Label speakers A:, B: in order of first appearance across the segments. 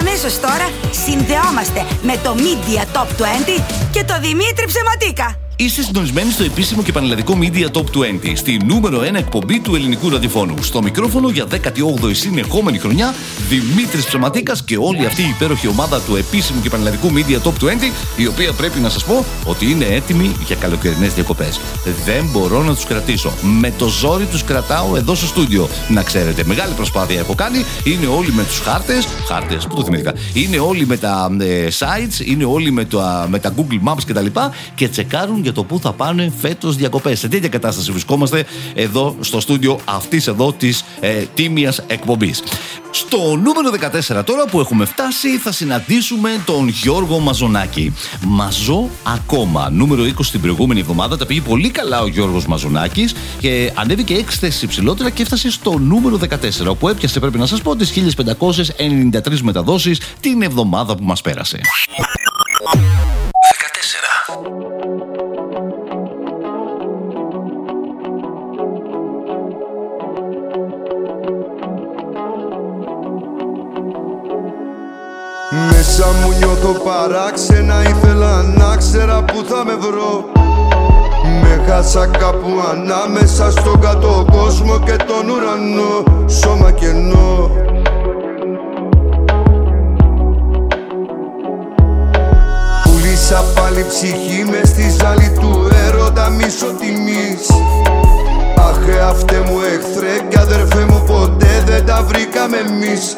A: Αμέσως τώρα συνδεόμαστε με το Media Top 20 και το Δημήτρη Ψεματίκα.
B: Είστε συντονισμένοι στο επίσημο και πανελλαδικό Media Top 20, στη νούμερο 1 εκπομπή του ελληνικού ραδιοφώνου. Στο μικρόφωνο για 18η συνεχόμενη χρονιά, Δημήτρης Ψεματίκα και όλη αυτή η υπέροχη ομάδα του επίσημου και πανελλαδικού Media Top 20, η οποία πρέπει να σας πω ότι είναι έτοιμη για καλοκαιρινές διακοπές. Δεν μπορώ να τους κρατήσω. Με το ζόρι τους κρατάω εδώ στο στούντιο. Να ξέρετε, μεγάλη προσπάθεια έχω κάνει. Είναι όλοι με τους χάρτες. Χάρτες, πού το θυμήθηκα. Είναι όλοι με τα ε, sites, είναι όλοι με, το, με τα Google Maps κτλ. Και, και τσεκάρουν για το πού θα πάνε φέτος διακοπές. Σε τέτοια κατάσταση βρισκόμαστε εδώ στο στούντιο αυτής εδώ της ε, τίμιας εκπομπής. Στο νούμερο 14 τώρα που έχουμε φτάσει θα συναντήσουμε τον Γιώργο Μαζονάκη. Μαζό ακόμα. Νούμερο 20 την προηγούμενη εβδομάδα. Τα πήγε πολύ καλά ο Γιώργος Μαζονάκης και ανέβηκε 6 θέσεις υψηλότερα και έφτασε στο νούμερο 14. Όπου έπιασε, πρέπει να σας πω, τις 1593 μεταδόσεις την εβδομάδα που μας πέρασε.
C: Μέσα μου νιώθω παράξενα Ήθελα να ξέρα που θα με βρω. Με χάσα κάπου ανάμεσα στον κάτω κόσμο και τον ουρανό. Σώμα κενό. Πουλήσα πάλι ψυχή με στη ζάλη του έρωτα μίσο τιμής. Αχ αυτέ μου εχθρέ και αδερφέ μου ποτέ δεν τα βρήκαμε εμείς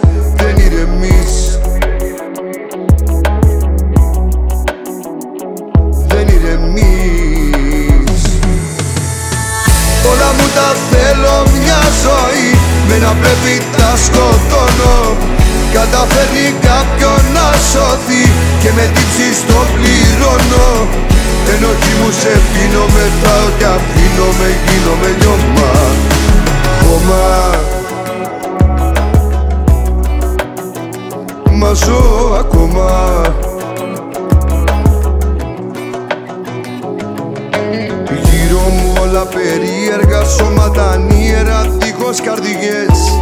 C: Με να πρέπει τα σκοτώνω. Καταφέρνει κάποιον να σώθει Και με τύψεις το πληρώνω. Ενοχή μου σε πίνω μετάω κι αφήνω με γίνομαι λιώμα Χώμα. Μα ζω ακόμα. Όλα περίεργα σώματα ανίερα δίχως καρδιές.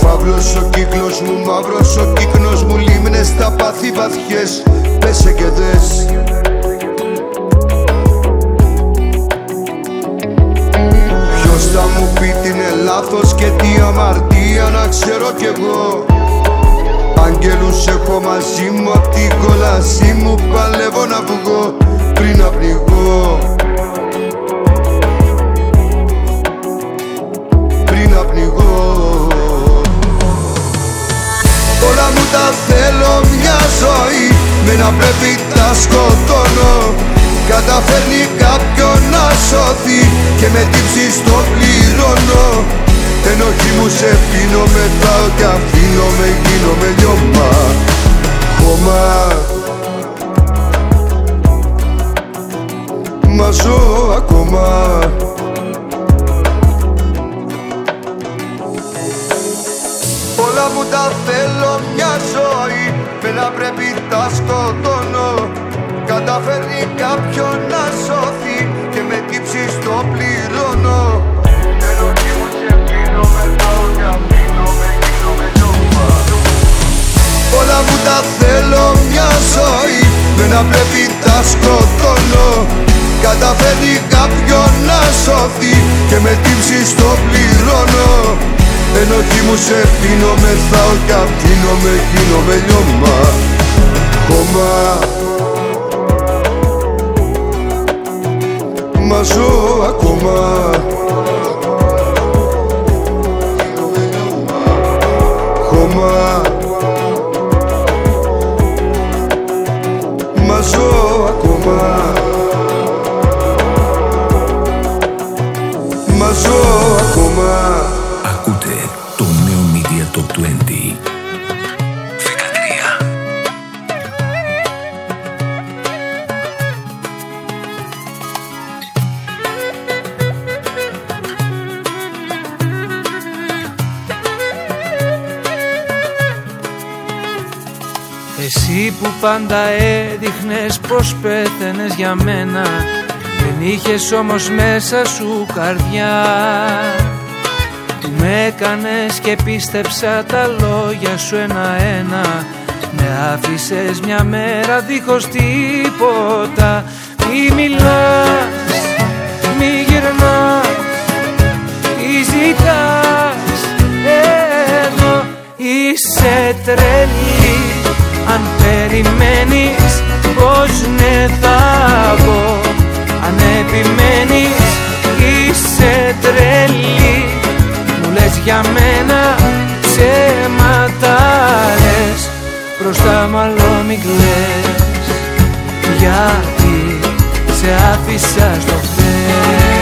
C: Φαύλος ο κύκλος μου, μαύρος ο κύκνος μου Λίμνες στα πάθη βαθιές, πέσε και δες. Ποιος θα μου πει τι είναι λάθος και τι αμαρτία να ξέρω κι εγώ. Αγγέλους έχω μαζί μου απ' την κόλασή μου Παλεύω να βγω πριν να πνιγώ Όλα μου τα θέλω μια ζωή. Με να πρέπει τα σκοτώνω. Καταφέρνει κάποιον να σώθει Και με τύψεις το πληρώνω. Ενοχή μου σε πίνω μετάω και αφήνω με γίνομαι λιώμα. Χώμα μια ζωή Με να πρέπει τα σκοτώνω. Καταφέρνει κάποιον να σώθει Και με τύψεις το πληρώνω. Ενοχή μου σε πίνω μετάω και αφήνω με γίνομαι λιώμα Όλα μου τα θέλω μια ζωή Με να πρέπει τα σκοτώνω. Καταφέρνει κάποιον να σώθει Και με τύψεις το πληρώνω Ενοχή μου σε πίνω μεθάω κι αφήνω με γίνομαι λιώμα Χώμα. Μα ζω ακόμα
D: πέθαινες για μένα. Δεν είχες όμως μέσα σου καρδιά. Με έκανες και πίστεψα τα λόγια σου ένα-ένα. Άφησες μια μέρα δίχως τίποτα. Μη μιλάς, μη γυρνάς, τι ζητάς. Εδώ είσαι τρελή Αν περιμένεις πως ναι θα πω Αν επιμένεις είσαι τρελή. Μου λες για μένα ψέματα λες Μπροστά μάλλον μην κλαις. Γιατί σε άφησα στο χθες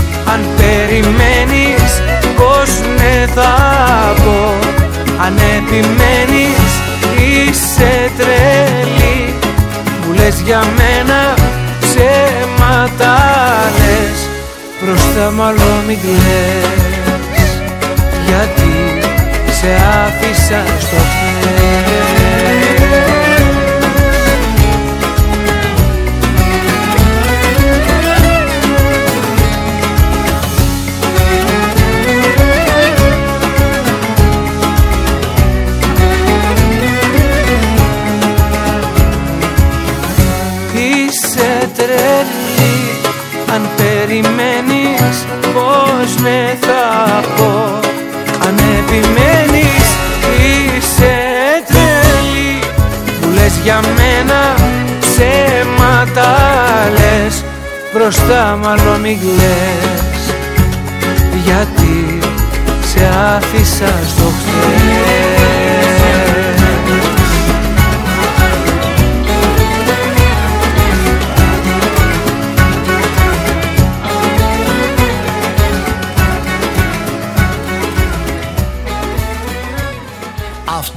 D: Αν περιμένεις πως ναι θα πω. Αν επιμένεις είσαι τρελή. Μου λες για μένα ψέματα λες. Μπροστά μάλλον μην κλαις. Γιατί σε άφησα στο χθες για μένα ψέματα λες Μπροστά μάλλον μην κλαις. Γιατί σε άφησα στο χθες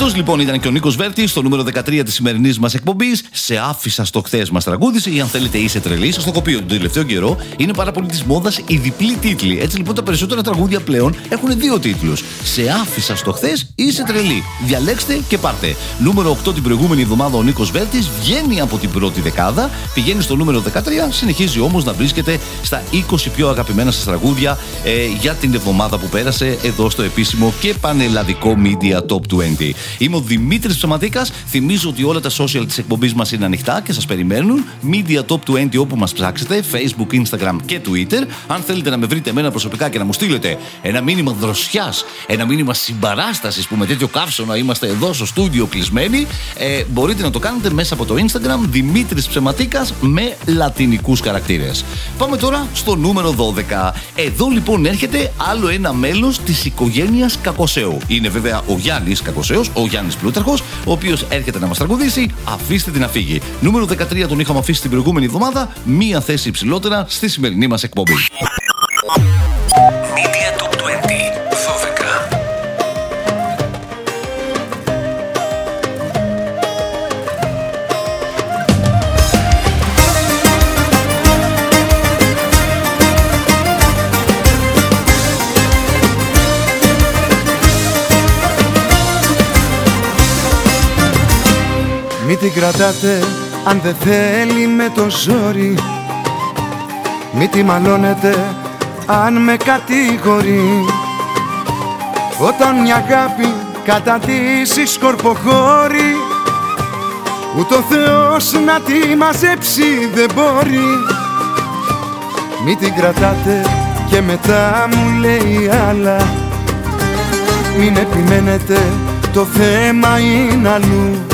B: Αυτός λοιπόν ήταν και ο Νίκος Βέρτη στο νούμερο 13 της σημερινής μας εκπομπής. Σε άφησα στο χθες μας τραγούδισε ή αν θέλετε είσαι τρελή. Σας το κοπείο τον τελευταίο καιρό είναι πάρα πολύ της μόδας οι διπλοί τίτλοι. Έτσι λοιπόν τα περισσότερα τραγούδια πλέον έχουν δύο τίτλους. Σε άφησα στο χθες είσαι τρελή. Διαλέξτε και πάρτε. Νούμερο 8 την προηγούμενη εβδομάδα ο Νίκος Βέρτης βγαίνει από την πρώτη δεκάδα, πηγαίνει στο νούμερο 13, συνεχίζει όμως να βρίσκεται στα 20 πιο αγαπημένα σας τραγούδια ε, για την εβδομάδα που πέρασε εδώ στο επίσημο και πανελλαδικό Media Top 20. Είμαι ο Δημήτρης Ψωματίκας. Θυμίζω ότι όλα τα social της εκπομπής μας είναι ανοιχτά και σας περιμένουν. Media Top 20 όπου μας ψάξετε, Facebook, Instagram και Twitter. Αν θέλετε να με βρείτε εμένα προσωπικά και να μου στείλετε ένα μήνυμα δροσιάς, ένα μήνυμα συμπαράστασης που με τέτοιο καύσωνα είμαστε εδώ στο στούντιο κλεισμένοι, ε, μπορείτε να το κάνετε μέσα από το Instagram Δημήτρης Ψεματίκα με λατινικούς χαρακτήρες. Πάμε τώρα στο νούμερο 12. Εδώ λοιπόν έρχεται άλλο ένα μέλος της οικογένειας Κακοσέου. Είναι βέβαια ο Γιάννης Κακοσέου, ο Γιάννης Πλούταρχος, ο οποίος έρχεται να μας τραγουδήσει. Αφήστε την να φύγει. Νούμερο 13 τον είχαμε αφήσει την προηγούμενη εβδομάδα, μία θέση υψηλότερα στη σημερινή μας εκπομπή.
C: Την κρατάτε αν δεν θέλει με το ζόρι. Μη τη μαλώνετε αν με κατηγορεί. Όταν μια αγάπη καταντήσει σκορποχώρη Ούτε ο Θεός να τη μαζέψει δεν μπορεί. Μη την κρατάτε και μετά μου λέει άλλα. Μην επιμένετε το θέμα είναι αλλού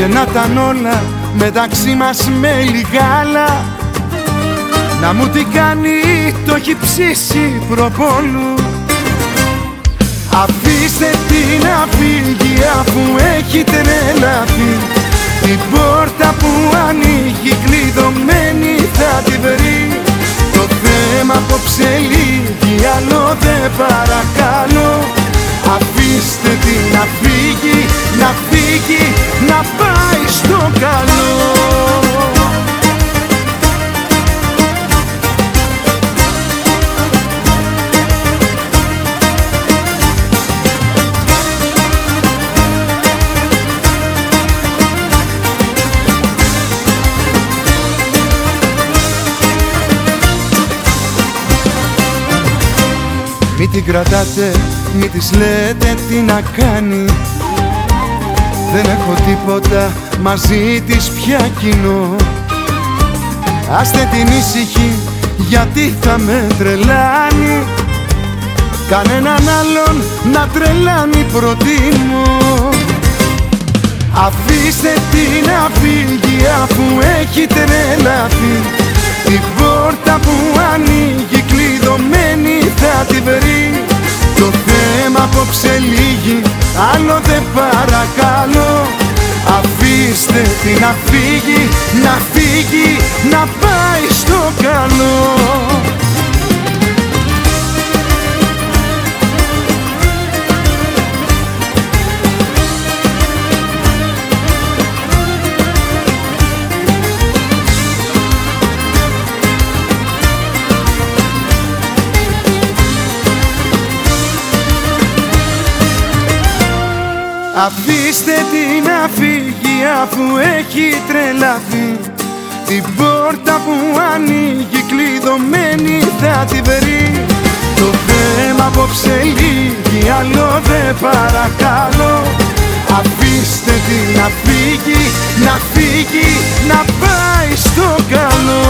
C: και να ήταν όλα
E: μεταξύ μας με λιγάλα Να μου τι κάνει το έχει ψήσει προπόλου Αφήστε την να φύγει αφού έχει τρελαθεί. Την πόρτα που ανοίγει κλειδωμένη θα τη βρει. Το θέμα απόψε λίγη άλλο δεν παρακαλώ Αφήστε την να φύγει, να φύγει, να πάει στο καλό την κρατάτε, μη της λέτε τι να κάνει. Δεν έχω τίποτα μαζί της πια κοινό. Άστε την ήσυχη γιατί θα με τρελάνει. Κανέναν άλλον να τρελάνει προτιμώ. Αφήστε την να φύγει αφού έχει τρελαθεί. Την πόρτα που ανοίγει κλειδωμένη θα τη βρει. Το θέμα απόψε λίγη άλλο δεν παρακαλώ. Αφήστε την να φύγει, να φύγει, να πάει στο καλό Αφήστε την να φύγει αφού έχει τρελαθεί. Την πόρτα που ανοίγει κλειδωμένη θα τη βρει. Το θέμα απόψε λίγη άλλο δεν παρακαλώ. Αφήστε την να φύγει, να φύγει, να πάει στο καλό.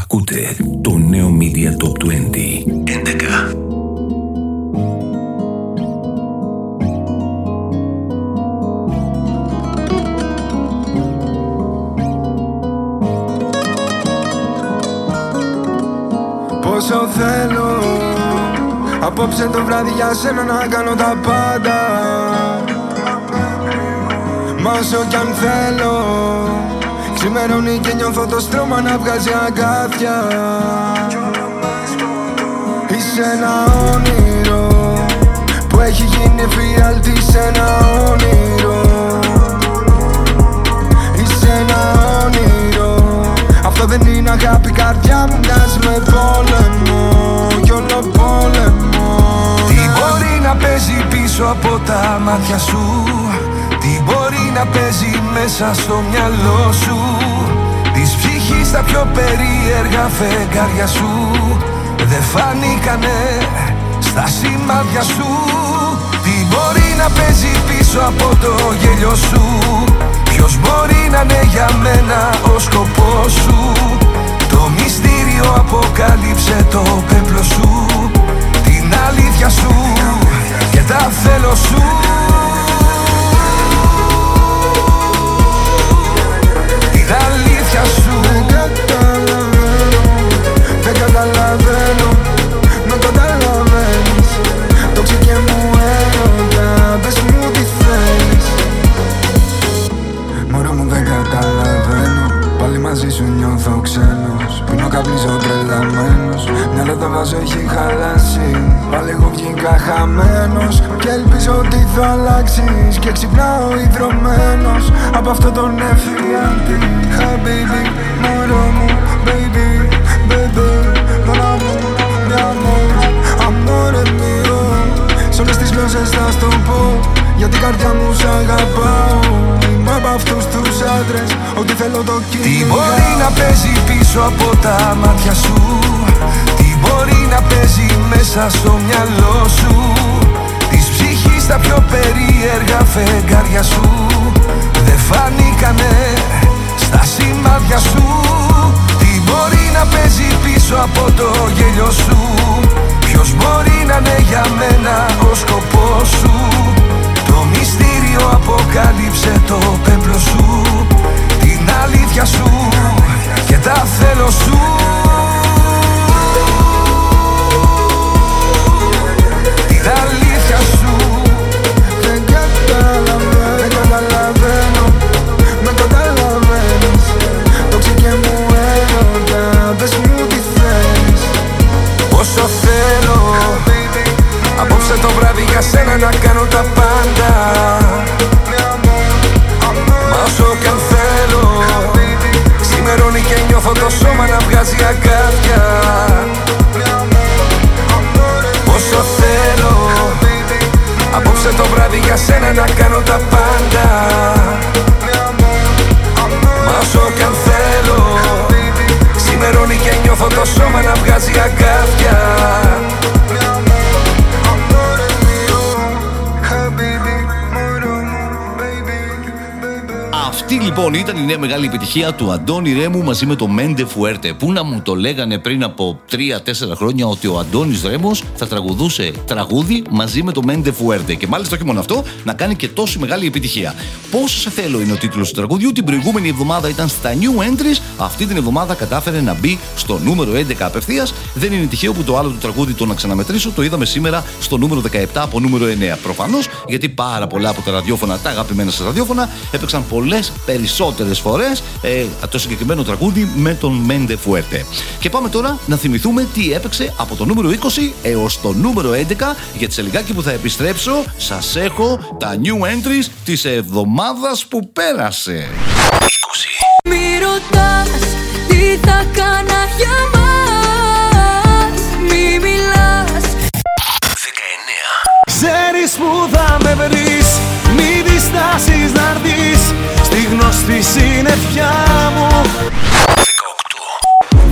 B: Ακούτε το νέο Media Top 20 11
F: όσο θέλω. Απόψε το βράδυ για σένα να κάνω τα πάντα. Μα όσο κι αν θέλω Ξημερώνει και νιώθω το στρώμα να βγάζει αγκάθια. Είσαι ένα όνειρο Που έχει γίνει φιάλτη σε ένα όνειρο. Είσαι ένα όνειρο Αυτό δεν είναι αγάπη καρδιά μου μοιάζει με πόλεμο. Κι όλο πόλεμο.
G: Τι μπορεί να παίζει πίσω από τα μάτια σου; Τι μπορεί να παίζει μέσα στο μυαλό σου; Της ψυχής τα πιο περίεργα φεγγάρια σου. Δεν φανήκανε στα σημάδια σου. Τι μπορεί να παίζει πίσω από το γέλιο σου; Ποιος μπορεί να είναι για μένα ο σκοπός σου; Το μυστήριο αποκάλυψε το πέπλο σου. Την αλήθεια σου και τα θέλω σου
F: ξένος Πίνω καπνίζω τρελαμένος. Μυαλό το βάζω έχει χαλάσει. Πάλι εγώ βγήκα χαμένος. Και ελπίζω ότι θα αλλάξεις. Και ξυπνάω ιδρωμένος Από αυτό τον εφιάλτη Χαμπίμπι, μωρό μου, baby, baby. Mon amour, mi amor, amore mio Σ' όλες τις γλώσσες θα στο πω Γιατί η καρδιά μου σ' αγαπάω. Είμαι από αυτούς τους άντρες. Ό,τι θέλω το
G: Τι
F: κυνηγάω
G: μπορεί να παίζει πίσω από τα μάτια σου; Τι μπορεί να παίζει μέσα στο μυαλό σου; Της ψυχής τα πιο περίεργα φεγγάρια σου. Δεν φανήκανε στα σημάδια σου. Τι μπορεί να παίζει πίσω από το γέλιο σου; Ποιος μπορεί να είναι για μένα;
B: Λοιπόν ήταν η νέα μεγάλη επιτυχία του Αντώνη Ρέμου μαζί με το Μέντε Φουέρτε. Πού να μου το λέγανε πριν από 3-4 χρόνια ότι ο Αντώνης Ρέμος θα τραγουδούσε τραγούδι μαζί με το Μέντε Φουέρτε. Και μάλιστα όχι μόνο αυτό, να κάνει και τόση μεγάλη επιτυχία. Πόσο σε θέλω είναι ο τίτλος του τραγουδιού. Την προηγούμενη εβδομάδα ήταν στα New Entries. Αυτή την εβδομάδα κατάφερε να μπει στο νούμερο 11 απευθείας. Δεν είναι τυχαίο που το άλλο του τραγούδι το να ξαναμετρήσω το είδαμε σήμερα στο νούμερο 17 από νούμερο 9. Προφανώς γιατί πάρα πολλά από τα ραδιόφωνα, τα αγαπημένα σας ραδιόφωνα, έπαιξαν πολλές περισσότερες φορές ε, το συγκεκριμένο τραγούδι με τον Μέντε Φουέρτε. Και πάμε τώρα να θυμηθούμε τι έπαιξε από το νούμερο 20 έως το νούμερο 11 γιατί σε λιγάκι που θα επιστρέψω σας έχω τα new entries της εβδομάδας που πέρασε.
H: 20. Μη ρωτάς τι θα κάνα για μας
E: Στη γνωστή συννεφιά μου.
H: 18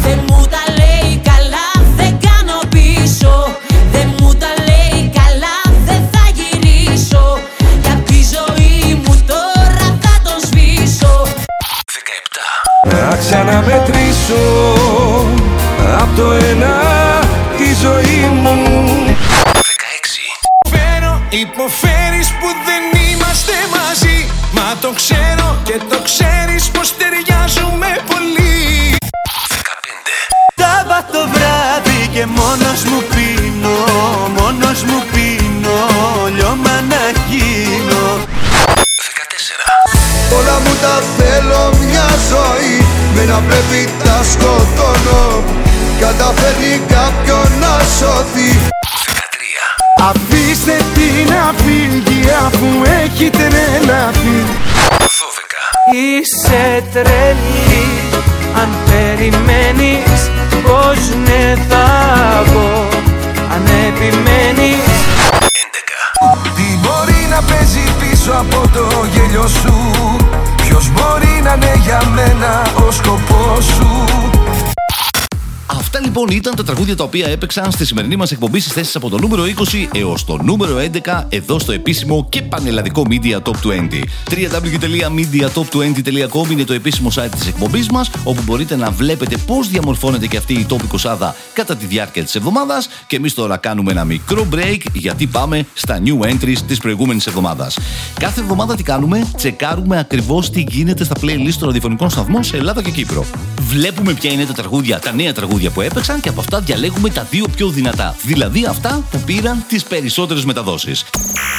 H: Δεν μου τα λέει καλά Δεν κάνω πίσω. Δεν μου τα λέει καλά Δεν θα γυρίσω. Για τη ζωή μου τώρα θα το σβήσω.
G: 17 Να ξαναμετρήσω Απ' το ένα τη ζωή μου. 16
E: Φέρω υποφέρεις που δεν είμαστε μαζί Μα το ξέρω και το ξέρεις πως ταιριάζουμε πολύ. 15 το βράδυ και μόνος μου πίνω Μόνος μου πίνω λιώμα να γίνω.
C: 14 Όλα μου τα θέλω μια ζωή Με να πρέπει τα σκοτώνω. Καταφέρνει κάποιον να σωθεί
E: Αφήστε την να φύγει αφού έχει τρελαθεί
D: Είσαι τρελή αν περιμένεις πως ναι θα πω Αν επιμένεις.
G: 11 Τι μπορεί να παίζει πίσω από το γέλιο σου; Ποιος μπορεί να είναι για μένα ο σκοπός σου;
B: Αυτά λοιπόν ήταν τα τραγούδια τα οποία έπαιξαν στη σημερινή μας εκπομπή στις θέσεις από το νούμερο 20 έως το νούμερο 11 εδώ στο επίσημο και πανελλαδικό Media Top 20. www.mediatop20.com είναι το επίσημο site της εκπομπής μας, όπου μπορείτε να βλέπετε πώς διαμορφώνεται και αυτή η top 20 κατά τη διάρκεια της εβδομάδας. Και εμείς τώρα κάνουμε ένα μικρό break γιατί πάμε στα new entries της προηγούμενης εβδομάδας. Κάθε εβδομάδα τι κάνουμε, τσεκάρουμε ακριβώς τι γίνεται στα playlist των ραδιοφωνικών σταθμών σε Ελλάδα και Κύπρο. Βλέπουμε ποια είναι τα τραγούδια, τα νέα τραγούδια που έπαιξαν και από αυτά διαλέγουμε τα δύο πιο δυνατά. Δηλαδή αυτά που πήραν τις περισσότερες μεταδόσεις.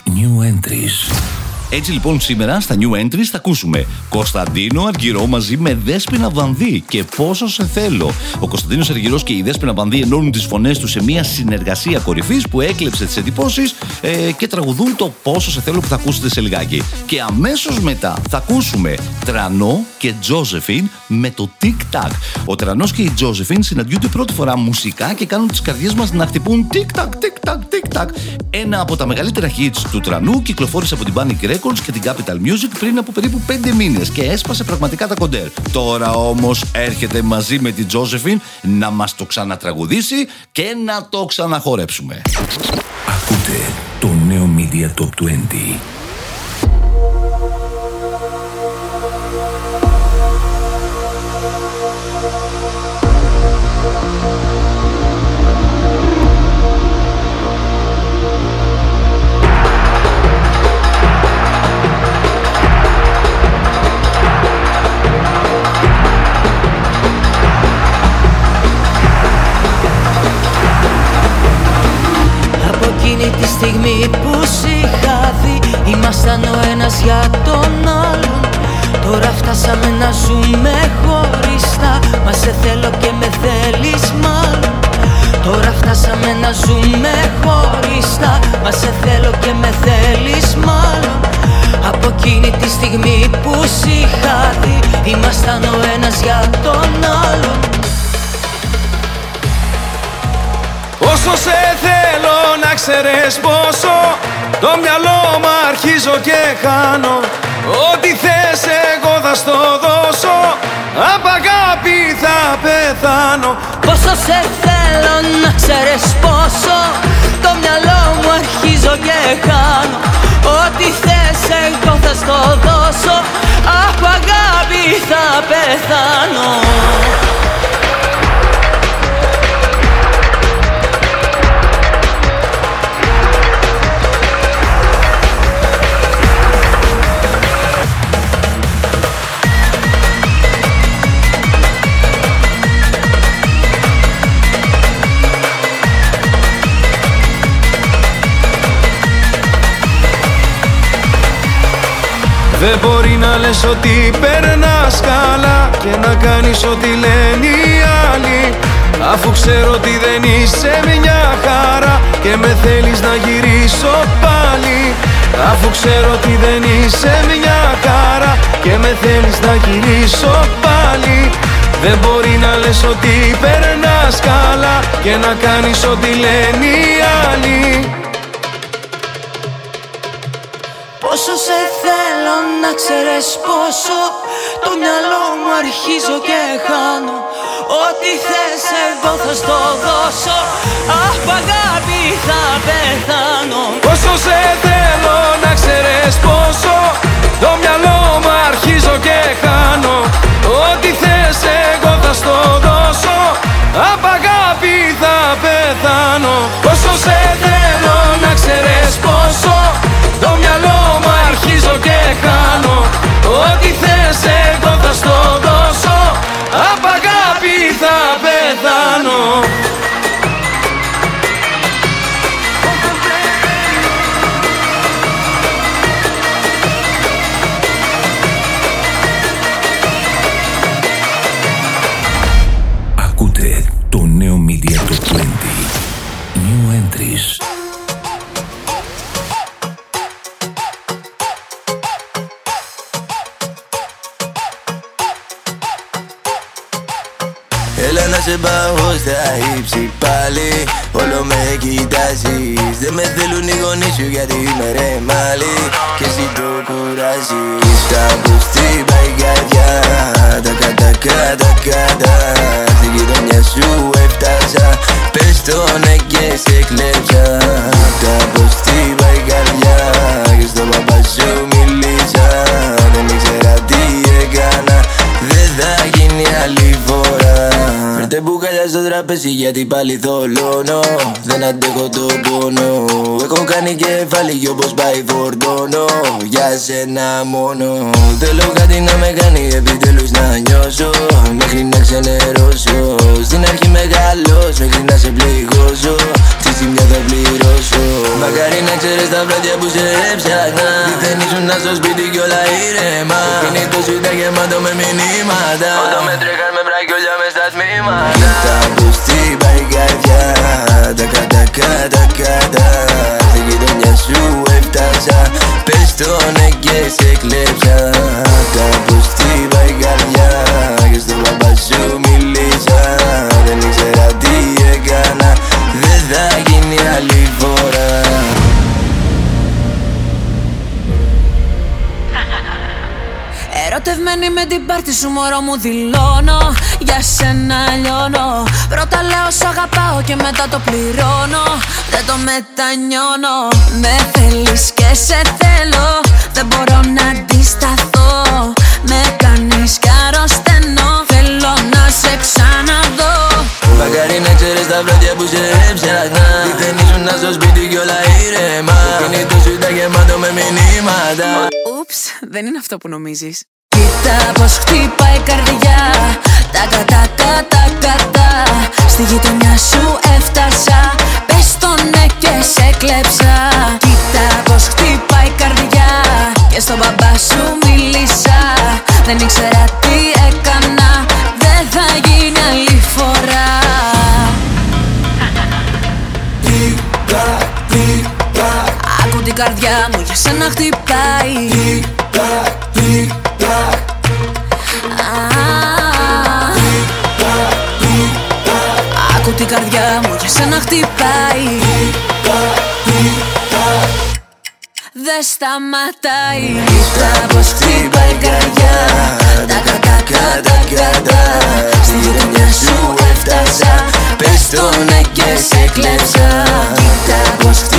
G: New entries.
B: Έτσι λοιπόν σήμερα στα New Entries θα ακούσουμε Κωνσταντίνο Αργυρό μαζί με Δέσποινα Βανδύ και πόσο σε θέλω. Ο Κωνσταντίνος Αργυρός και η Δέσποινα Βανδύ ενώνουν τις φωνές τους σε μια συνεργασία κορυφής που έκλεψε τις εντυπώσεις ε, και τραγουδούν το πόσο σε θέλω που θα ακούσετε σε λιγάκι. Και αμέσως μετά θα ακούσουμε Τρανό και Τζόζεφιν με το Tic Tac. Ο Τρανός και η Τζόζεφιν συναντιούνται πρώτη φορά μουσικά και κάνουν τις καρδιές μας να χτυπούν Tic Tac, Tic Tac, Tic Tac. Ένα από τα μεγαλύτερα hits του Τρανού κυκλοφόρησε από την Panic Records και την Capital Music πριν από περίπου 5 μήνες και έσπασε πραγματικά τα κοντέρ. Τώρα όμως έρχεται μαζί με την Τζόζεφιν να μας το ξανατραγουδήσει και να το ξαναχορέψουμε.
G: Ακούτε το νέο Media Top 20.
E: Αρχίζω και χάνω. Ό,τι θες εγώ θα στο δώσω. Απ' αγάπη θα πεθάνω.
H: Πόσο σε θέλω να ξέρεις πόσο Το μυαλό μου αρχίζω και χάνω. Ό,τι θες εγώ θα στο δώσω. Απ' πεθάνω
I: Δεν μπορεί να λες ότι περνάς καλά Και να κάνεις ό,τι λένε οι άλλοι. Αφού ξέρω ότι δεν είσαι μια χαρά Και με θέλεις να γυρίσω πάλι. Αφού ξέρω ότι δεν είσαι μια χαρά Και με θέλεις να γυρίσω πάλι. Δεν μπορεί να λες ότι περνάς καλά Και να κάνεις ό,τι λένε οι άλλοι
H: Πόσο σε θέλω να ξέρεις πόσο Το μυαλό μου αρχίζω και χάνω. Ό,τι θες εγώ θα στο δώσω. Αχ αγάπη θα πεθάνω.
I: Πόσο σε θέλω να ξέρεις πόσο Το μυαλό μου αρχίζω και χάνω. Ό,τι θες εγώ θα στο δώσω. Απ' αγάπη θα πεθάνω. Πόσο σε θέλω
J: κουράζεις Κάπου στην πάει η καρδιά Τα κατά κατά κατά Στη γειτονιά σου έφτασα Πες το ναι και σε κλέψα Κάπου στην πάει η καρδιά Και στον παπά σου μίλησα μπουκάλια στο τραπέζι γιατί πάλι θολώνω. Δεν αντέχω το πόνο. Έχω κάνει κεφάλι όπως πάει φορτώνω. Για σένα μόνο. Θέλω κάτι να με κάνει επιτέλους να νιώσω. Μέχρι να ξενερώσω. Στην αρχή μεγαλώσω μέχρι να σε πληγώσω. Τη ζημιά θα πληρώσω. Μακάρι να ξέρεις τα βράδια που σε έψαχνα. Δεν ήσουν στο σπίτι κι όλα ήρεμα. Το κινητός σου ήταν γεμάτο με μηνύματα. Όταν με τρέχαν με μπρακιόλια μες στα τμήματα Τα που στύπα η καρδιά Τα κατά κατά κατά Στην γειτονιά σου έφτασα. Πες το ναι και σε κλέψα
H: με την πάρτι σου μωρό μου δηλώνω. Για σένα λιώνω. Πρώτα λέω σ' αγαπάω και μετά το πληρώνω Δεν το μετανιώνω. Με θέλεις και σε θέλω. Δεν μπορώ να αντισταθώ. Με κάνεις κι αρρωσταίνω. Θέλω να σε ξαναδώ.
J: Μακάρι να ξέρεις τα βράδια που σε έψαχνα. Δεν ήσουν στο σπίτι κι όλα ήρεμα. Το κινητό σου ήταν γεμάτο με μηνύματα.
H: Ούψ, δεν είναι αυτό που νομίζεις Κοίτα πως χτυπάει η καρδιά. Τα κατά κατά κατά Στη γειτονιά σου έφτασα. Πες το ναι και σε κλέψα. Κοίτα πως χτυπάει η καρδιά. Και στον μπαμπά σου μίλησα. Δεν ήξερα τι έκανα. Δεν θα γίνει άλλη φορά. Άκου την καρδιά μου για σένα χτυπάει. Α, Άκου την καρδιά μου για σένα χτυπάει. Δεν σταματάει. Κοίτα πως χτυπάει η καρδιά. Τα κατά κατά κατά Στη γειτονιά σου έφτασα. Πες το ναι και σε κλέψα. Κοίτα πως χτυπάει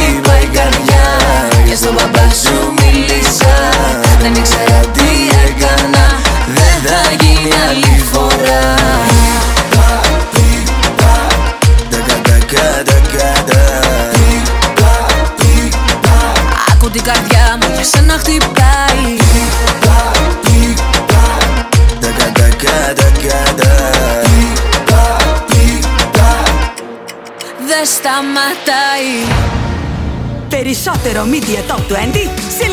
H: σταματάει
A: Περισσότερο Media Top 20 σε λίγο.